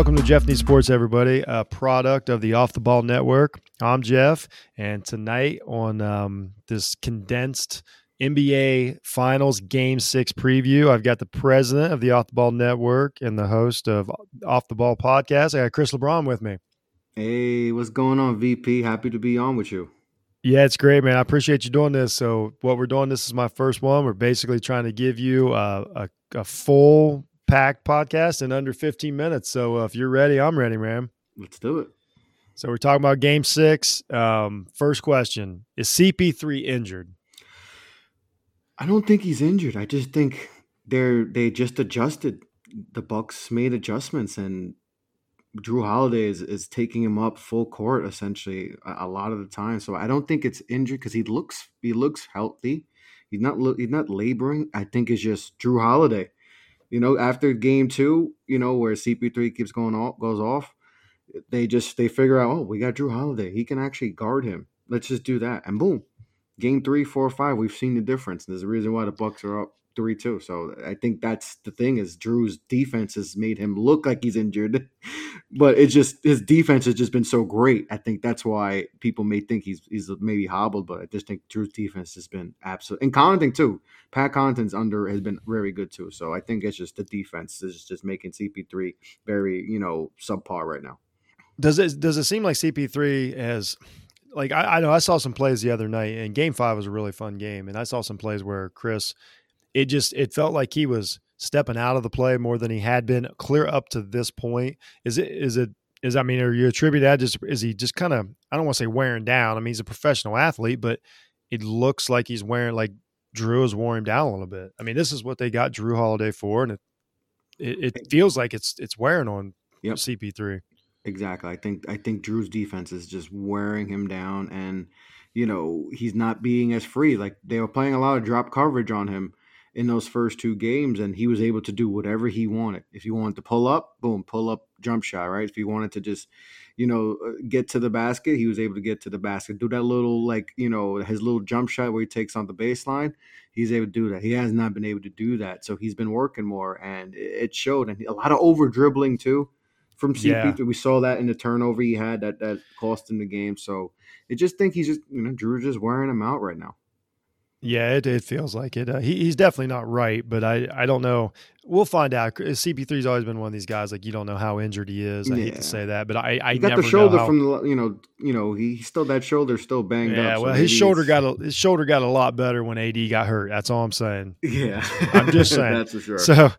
welcome to Jeff Needs Sports, everybody. A product of the Off the Ball Network. I'm Jeff, and tonight on um, this condensed NBA Finals Game Six preview, I've got the president of the Off the Ball Network and the host of Off the Ball podcast. I got Chris LeBron with me. Hey, what's going on, VP? Happy to be on with you. Yeah, it's great, man. I appreciate you doing this. So, what we're doing, this is my first one. We're basically trying to give you a, a, a full packed podcast in under 15 minutes. So, uh, if you're ready, I'm ready, man. Let's do it. So, we're talking about game six. Um, first question Is CP3 injured? I don't think he's injured. I just think they're they just adjusted. The Bucks made adjustments, and Jrue Holiday is, is taking him up full court essentially a, a lot of the time. So I don't think it's injured because he looks he looks healthy. He's not he's not laboring. I think it's just Jrue Holiday. You know, after game two, you know where CP3 keeps going off goes off, they just they figure out oh we got Jrue Holiday he can actually guard him. Let's just do that and boom, game three, four, five we've seen the difference. There's a reason why the Bucks are up three two. So I think that's the thing is Jrue's defense has made him look like he's injured, but it's just his defense has just been so great. I think that's why people may think he's he's maybe hobbled, but I just think Jrue's defense has been absolute. And Connaughton too. Pat Connaughton's under has been very good too. So I think it's just the defense is just making CP3 very you know subpar right now. Does it does it seem like CP3 has like I, I know I saw some plays the other night and game five was a really fun game and I saw some plays where Chris it just it felt like he was stepping out of the play more than he had been clear up to this point. Is it is it is I mean, are you attribute that just is he just kind of I don't want to say wearing down. I mean, he's a professional athlete, but it looks like he's wearing like Jrue has worn him down a little bit. I mean, this is what they got Jrue Holiday for, and it it, it feels like it's it's wearing on yep. CP3. Exactly. I think I think Jrue's defense is just wearing him down, and you know he's not being as free. Like they were playing a lot of drop coverage on him in those first two games, and he was able to do whatever he wanted. If he wanted to pull up, boom, pull up, jump shot, right? If he wanted to just, you know, uh, get to the basket, he was able to get to the basket. Do that little, like, you know, his little jump shot where he takes on the baseline. He's able to do that. He has not been able to do that, so he's been working more, and it showed. And a lot of over dribbling too from CP. Yeah. We saw that in the turnover he had that that cost him the game. So I just think he's just, you know, Jrue just wearing him out right now. Yeah, it, it feels like it. Uh, he, he's definitely not right, but I, I don't know. We'll find out. CP3's always been one of these guys like you don't know how injured he is. I yeah. hate to say that, but I I he got the shoulder how, from the you know you know he still that shoulder still banged yeah, up. Yeah, well his shoulder got a his shoulder got a lot better when AD got hurt. That's all I'm saying. Yeah, I'm just saying. That's for sure. So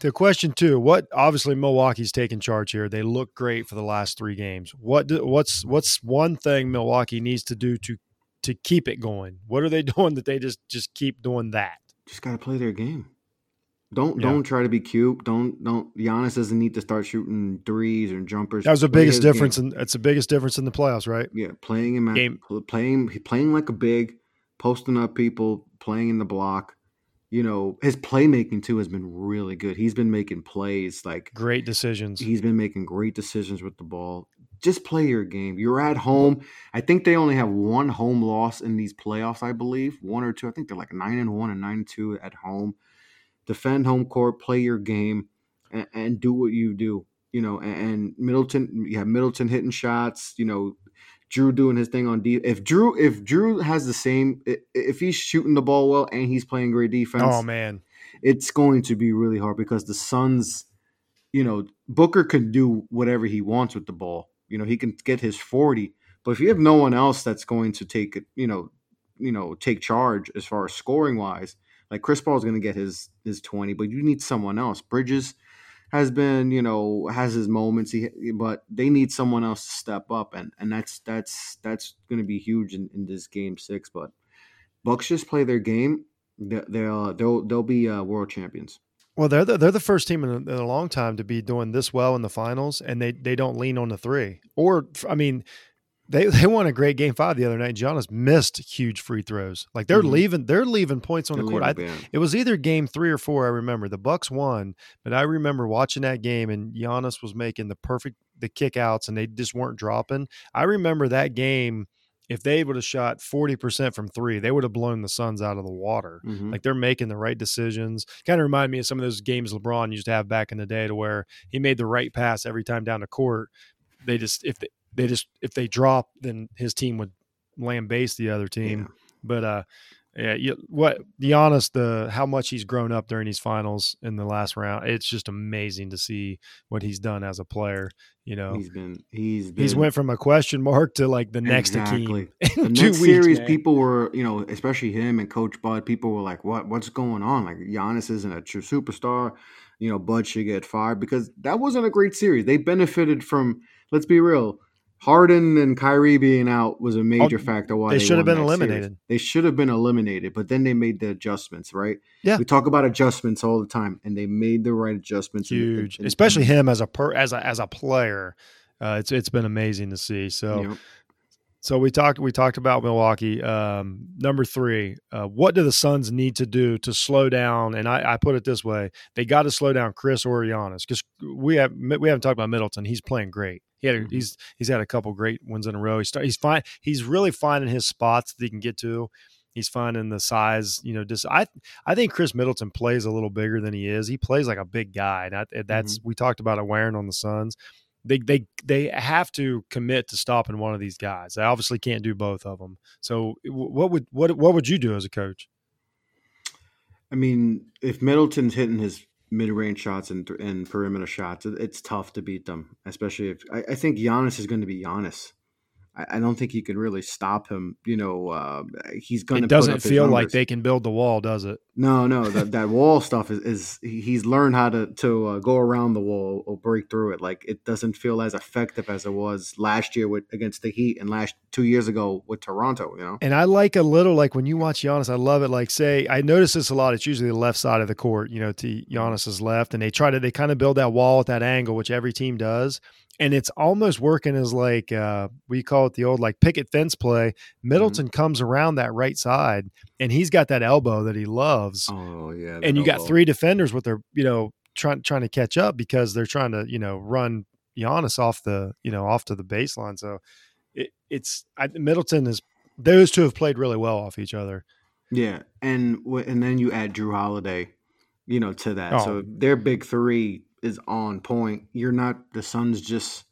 to question two, what obviously Milwaukee's taking charge here. They look great for the last three games. What do, what's what's one thing Milwaukee needs to do to to keep it going? What are they doing that they just just keep doing that? Just got to play their game. Don't yeah. don't try to be cute. Don't don't. Giannis doesn't need to start shooting threes or jumpers. That was the biggest difference, and that's the biggest difference in the playoffs, right? Yeah, playing him game. playing playing like a big, posting up people, playing in the block. You know, his playmaking too has been really good. He's been making plays like great decisions. He's been making great decisions with the ball just play your game. You're at home. I think they only have one home loss in these playoffs, I believe. One or two. I think they're like nine and one and nine and two at home. Defend home court, play your game, and, and do what you do. You know, and, and, Middleton, you have Middleton hitting shots. You know, Jrue doing his thing on D. If Jrue, if Jrue has the same, if he's shooting the ball well and he's playing great defense, oh man, it's going to be really hard because the Suns. You know, Booker can do whatever he wants with the ball you know, he can get his 40. But if you have no one else that's going to take it, you know, you know, take charge as far as scoring wise, like Chris Paul is going to get his his 20, but you need someone else. Bridges has been, you know, has his moments, he, but they need someone else to step up, and and that's that's that's going to be huge in, in this game six. But Bucks just play their game; they, they'll they'll they'll be uh, world champions. Well, they're the, they're the first team in a, in a, long time to be doing this well in the finals, and they they don't lean on the three. Or I mean, they they won a great game five the other night. Giannis missed huge free throws. Like they're mm-hmm. leaving they're leaving points on they're the court. I, it was either game three or four. I remember the Bucks won, but I remember watching that game and Giannis was making the perfect the kickouts, and they just weren't dropping. I remember that game if they would have shot 40% from three, they would have blown the Suns out of the water. Mhm. Like they're making the right decisions. Kind of remind me of some of those games LeBron used to have back in the day to where he made the right pass every time down the court. They just, if they, they just, if they drop, then his team would lambaste the other team. Yeah. But, uh, yeah, you, what the honest, the how much he's grown up during these finals in the last round. It's just amazing to see what he's done as a player. You know, He's been he's been he's went from a question mark to like the next Exactly. The two next weeks, series, man. people were, you know, especially him and Coach Bud, people were like, "What? What's going on? Like Giannis isn't a true superstar. You know, Bud should get fired because that wasn't a great series. They benefited from. Let's be real. Harden and Kyrie being out was a major factor why they they, should have been that series. eliminated. They should have been eliminated, but then they made the adjustments, right? Yeah. we talk about adjustments all the time, and they made the right adjustments. and- Huge, and- especially him as a per as a as a player. Uh, it's it's been amazing to see. So Yep. So we talked we talked about Milwaukee. Um, number three, uh, what do the Suns need to do to slow down? And I, I put it this way: they got to slow down Khris or Giannis because we have we haven't talked about Middleton. He's playing great. He had a, Mhm. he's he's had a couple great ones in a row. He's he's fine. He's really finding his spots that he can get to. He's finding the size. You know, just I I think Khris Middleton plays a little bigger than he is. He plays like a big guy. And I, that's we talked about it wearing on the Suns. They they they have to commit to stopping one of these guys. They obviously can't do both of them. So what would what what would you do as a coach? I mean, if Middleton's hitting his mid-range shots and, and perimeter shots, it's tough to beat them. Especially if I, I think Giannis is going to be Giannis. I, I don't think you can really stop him. You know, uh, he's going to. It doesn't feel like they can build the wall, does it? No, no, that that wall stuff is, is he's learned how to to uh, go around the wall or break through it. Like it doesn't feel as effective as it was last year with against the Heat and last two years ago with Toronto. You know, And I like a little like when you watch Giannis, I love it. Like say, I notice this a lot. It's usually the left side of the court, you know, to Giannis's left, and they try to they kind of build that wall at that angle, which every team does. And it's almost working as like uh, we call it the old like picket fence play. Middleton comes around that right side, and he's got that elbow that he loves. oh yeah, and you got three defenders with their you know trying trying to catch up because they're trying to you know run Giannis off the you know off to the baseline. So it, it's I, Middleton is those two have played really well off each other. Yeah, and and then you add Jrue Holiday, you know, to that. Oh. So their big three is on point. You're not the Suns just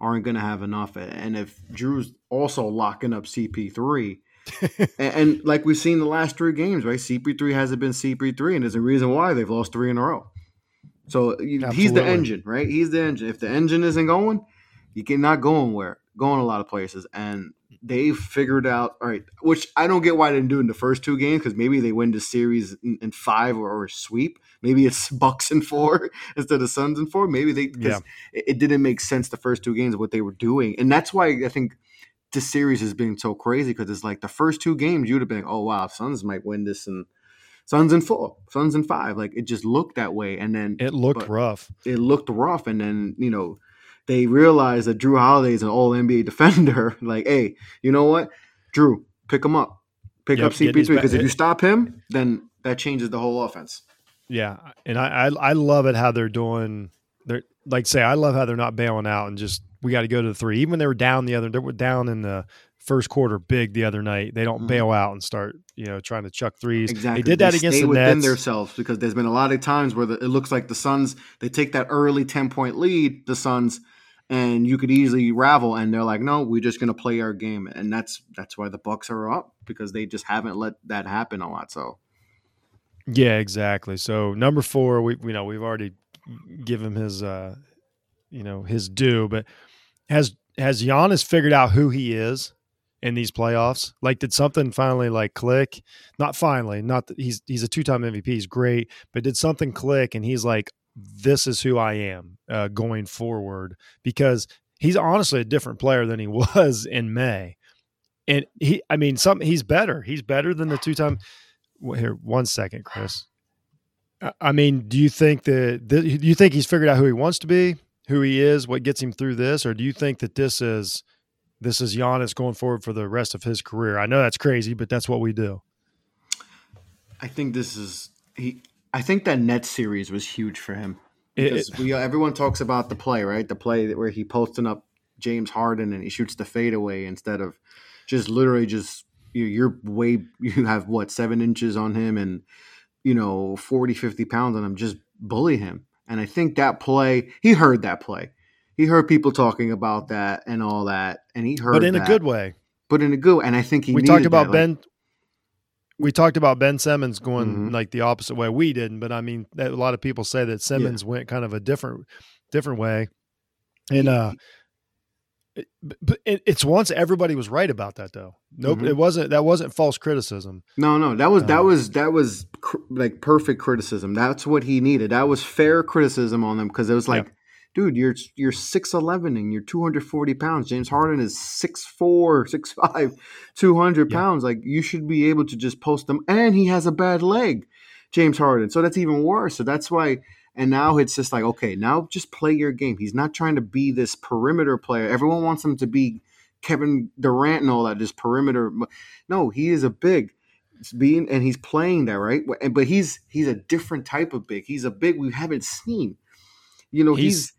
aren't going to have enough. And if Jrue's also locking up CP3, and, and like we've seen the last three games, right? CP3 hasn't been CP3, and there's a reason why they've lost three in a row. So you- he's the engine, right? He's the engine. If the engine isn't going, you cannot going where going a lot of places, and they've figured out all right. Which I don't get why they didn't do in the first two games because maybe they win the series in, in five or, or a sweep. Maybe it's Bucks in four instead of Suns in four. Maybe they because Yeah. it, it didn't make sense the first two games what they were doing, and that's why I think this series has been so crazy because it's like the first two games you'd have been like, oh wow, Suns might win this and. Suns in four, Suns in five. Like it just looked that way, and then It looked rough. it looked rough, and then you know they realized that Jrue Holiday is an All NBA defender. like, hey, you know what, Jrue, pick him up, pick Yep, up CP3 because if you stop him, then that changes the whole offense. Yeah, and I, I I love it how they're doing. They're like say I love how they're not bailing out and just we got to go to the three. Even when they were down the other, they were down in the first quarter big the other night. They don't Mhm. bail out and start you know trying to chuck threes. Exactly, They did that against the within Nets. themselves because there's been a lot of times where the, it looks like the Suns they take that early ten point lead, the Suns, and you could easily ravel, and they're like, no, we're just gonna play our game, and that's that's why the Bucks are up because they just haven't let that happen a lot. So. Yeah, exactly. So number four, we you know we've already given him his uh you know his due, but has has Giannis figured out who he is in these playoffs? Like, did something finally like click? Not finally, not that he's he's a two time MVP, he's great, but did something click and he's like, this is who I am uh, going forward because he's honestly a different player than he was in May. And he, I mean, some he's better. He's better than the two time. Here, one second, Chris. I- mean, do you think that do you think he's figured out who he wants to be, who he is, what gets him through this, or do you think that this is this is Giannis going forward for the rest of his career? I know that's crazy, but that's what we do. I think this is he. I think that Nets series was huge for him It- because we everyone talks about the play, right? The play where he posting up James Harden and he shoots the fadeaway instead of just literally just you you're way you have what seven inches on him and you know 40 50 pounds on him just bully him. And i think that play he heard that play. He heard people talking about that and all that and he heard but in that, a good way. But in a good and i think he we talked about that, ben we talked about Ben Simmons going Mhm. like the opposite way. We didn't, but I mean, a lot of people say that Simmons went kind of a different, different way. And uh, it, it's once everybody was right about that though. Nope, Mhm. it wasn't. That wasn't false criticism. No, no, that was that Um, was that was cr- like perfect criticism. That's what he needed. That was fair criticism on them because it was like, dude, you're you're six eleven and you're two hundred forty pounds. James Harden is 6'4", 6'5", 200 Yeah. pounds. Like you should be able to just post them. And he has a bad leg, James Harden. So that's even worse. So that's why. And now it's just like, okay, now just play your game. He's not trying to be this perimeter player. Everyone wants him to be Kevin Durant and all that, this perimeter. No, he is a big being and he's playing that right And- but he's he's a different type of big he's a big we haven't seen you know he's he's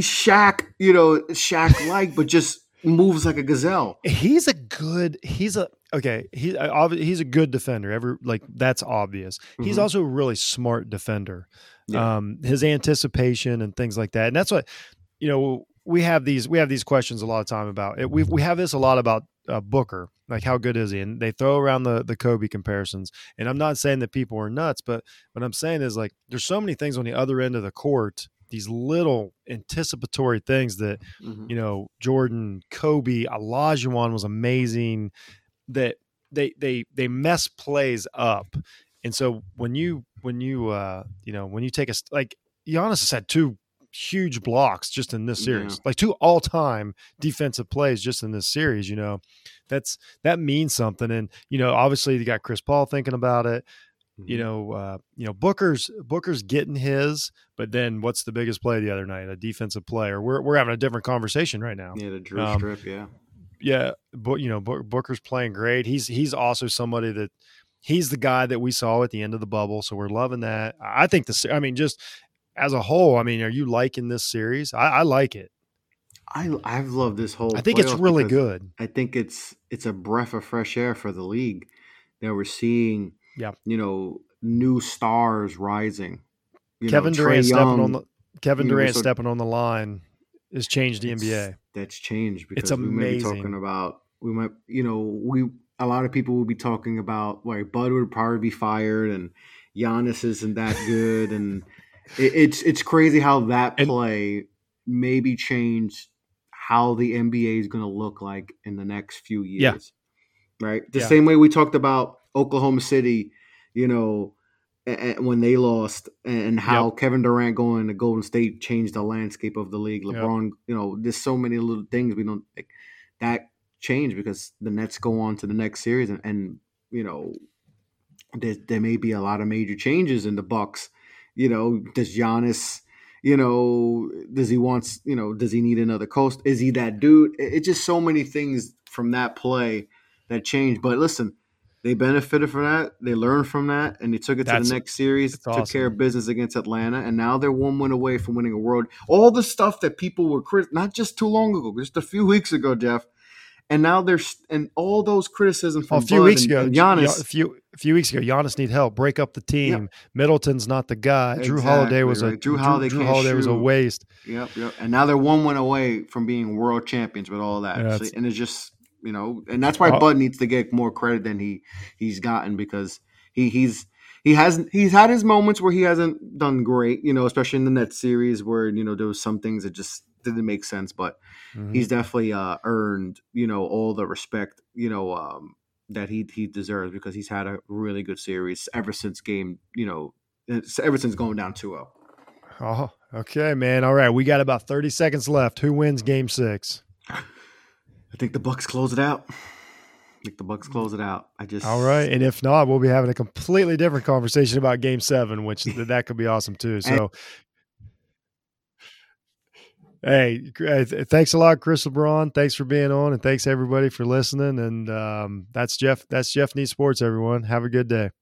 Shaq you know Shaq like but just moves like a gazelle He's a good. He's a okay. He uh, he's a good defender. Every like that's obvious. He's Mhm. also a really smart defender. Yeah. Um, his anticipation and things like that, and that's what you know. We have these we have these questions a lot of time about it. We we have this a lot about uh, Booker, like how good is he? And they throw around the the Kobe comparisons. And I'm not saying that people are nuts, but what I'm saying is like there's so many things on the other end of the court. These little anticipatory things that Mhm. you know, Jordan, Kobe, Olajuwon was amazing. That they they they mess plays up, and so when you when you uh you know when you take a like Giannis has had two huge blocks just in this series, Yeah. like two all time defensive plays just in this series. You know, that's that means something, and you know obviously you got Chris Paul thinking about it you Mhm. know, uh, you know, Booker's Booker's getting his, but then what's the biggest play the other night? A defensive player. We're we're having a different conversation right now. yeah the Jrue um, strip yeah Yeah, but you know, Booker's playing great. He's he's also somebody that he's the guy that we saw at the end of the bubble, so we're loving that. I think the I mean, just as a whole, I mean, are you liking this series? I, I like it. I I've loved this whole I think it's really good. I think it's it's a breath of fresh air for the league that we're seeing Yeah. you know new stars rising you Kevin know, Durant stepping on the Kevin Durant so- stepping on the line has changed the NBA. That's changed because It's we might be talking about we might you know we a lot of people will be talking about like Bud would probably be fired and Giannis isn't that good and it, it's it's crazy how that And- play maybe changed how the NBA is going to look like in the next few years. Yeah. Right? The Yeah. same way we talked about Oklahoma City, you know, when they lost and how Kevin Durant going to Golden State changed the landscape of the league. Yep. LeBron, you know, there's so many little things we don't like that change because the Nets go on to the next series and, and you know there, there may be a lot of major changes in the Bucks. You know, does Giannis, you know, does he wants, you know, does he need another coast? Is he that dude? It- It's just so many things from that play that change. But listen, they benefited from that. They learned from that, and they took it to the next series. that's Took care of business against Atlanta, and now they're one win away from winning a world. All the stuff that people were crit, not just too long ago, just a few weeks ago, Jeff. And now there's and all those criticisms from a few Bud weeks and, ago, and Giannis. a few a few weeks ago, Giannis need help. Break up the team. Middleton's not the guy. Jrue Holiday Exactly, was a. Jrue Holiday Jrue, can't Holiday was a waste. Yep, yep. And now they're one win away from being world champions with all that. Yeah, So- and it's just you know, and that's why Oh. Bud needs to get more credit than he he's gotten because he he's he hasn't he's had his moments where he hasn't done great. You know, especially in the net series where you know there was some things that just didn't make sense, but Mhm. he's definitely uh, earned you know all the respect you know um, that he he deserves because he's had a really good series ever since game you know ever since going down 2-0. Oh, okay, man. All right, we got about thirty seconds left. Who wins Game Six? I think the Bucks close it out. I think the Bucks close it out. I just All right, and if not, we'll be having a completely different conversation about Game Seven, which that could be awesome too. So, hey, uh, thanks a lot, Chris LeBron. Thanks for being on, and thanks everybody for listening. And um, that's Jeff. That's Jeff Needs Sports. Everyone, have a good day.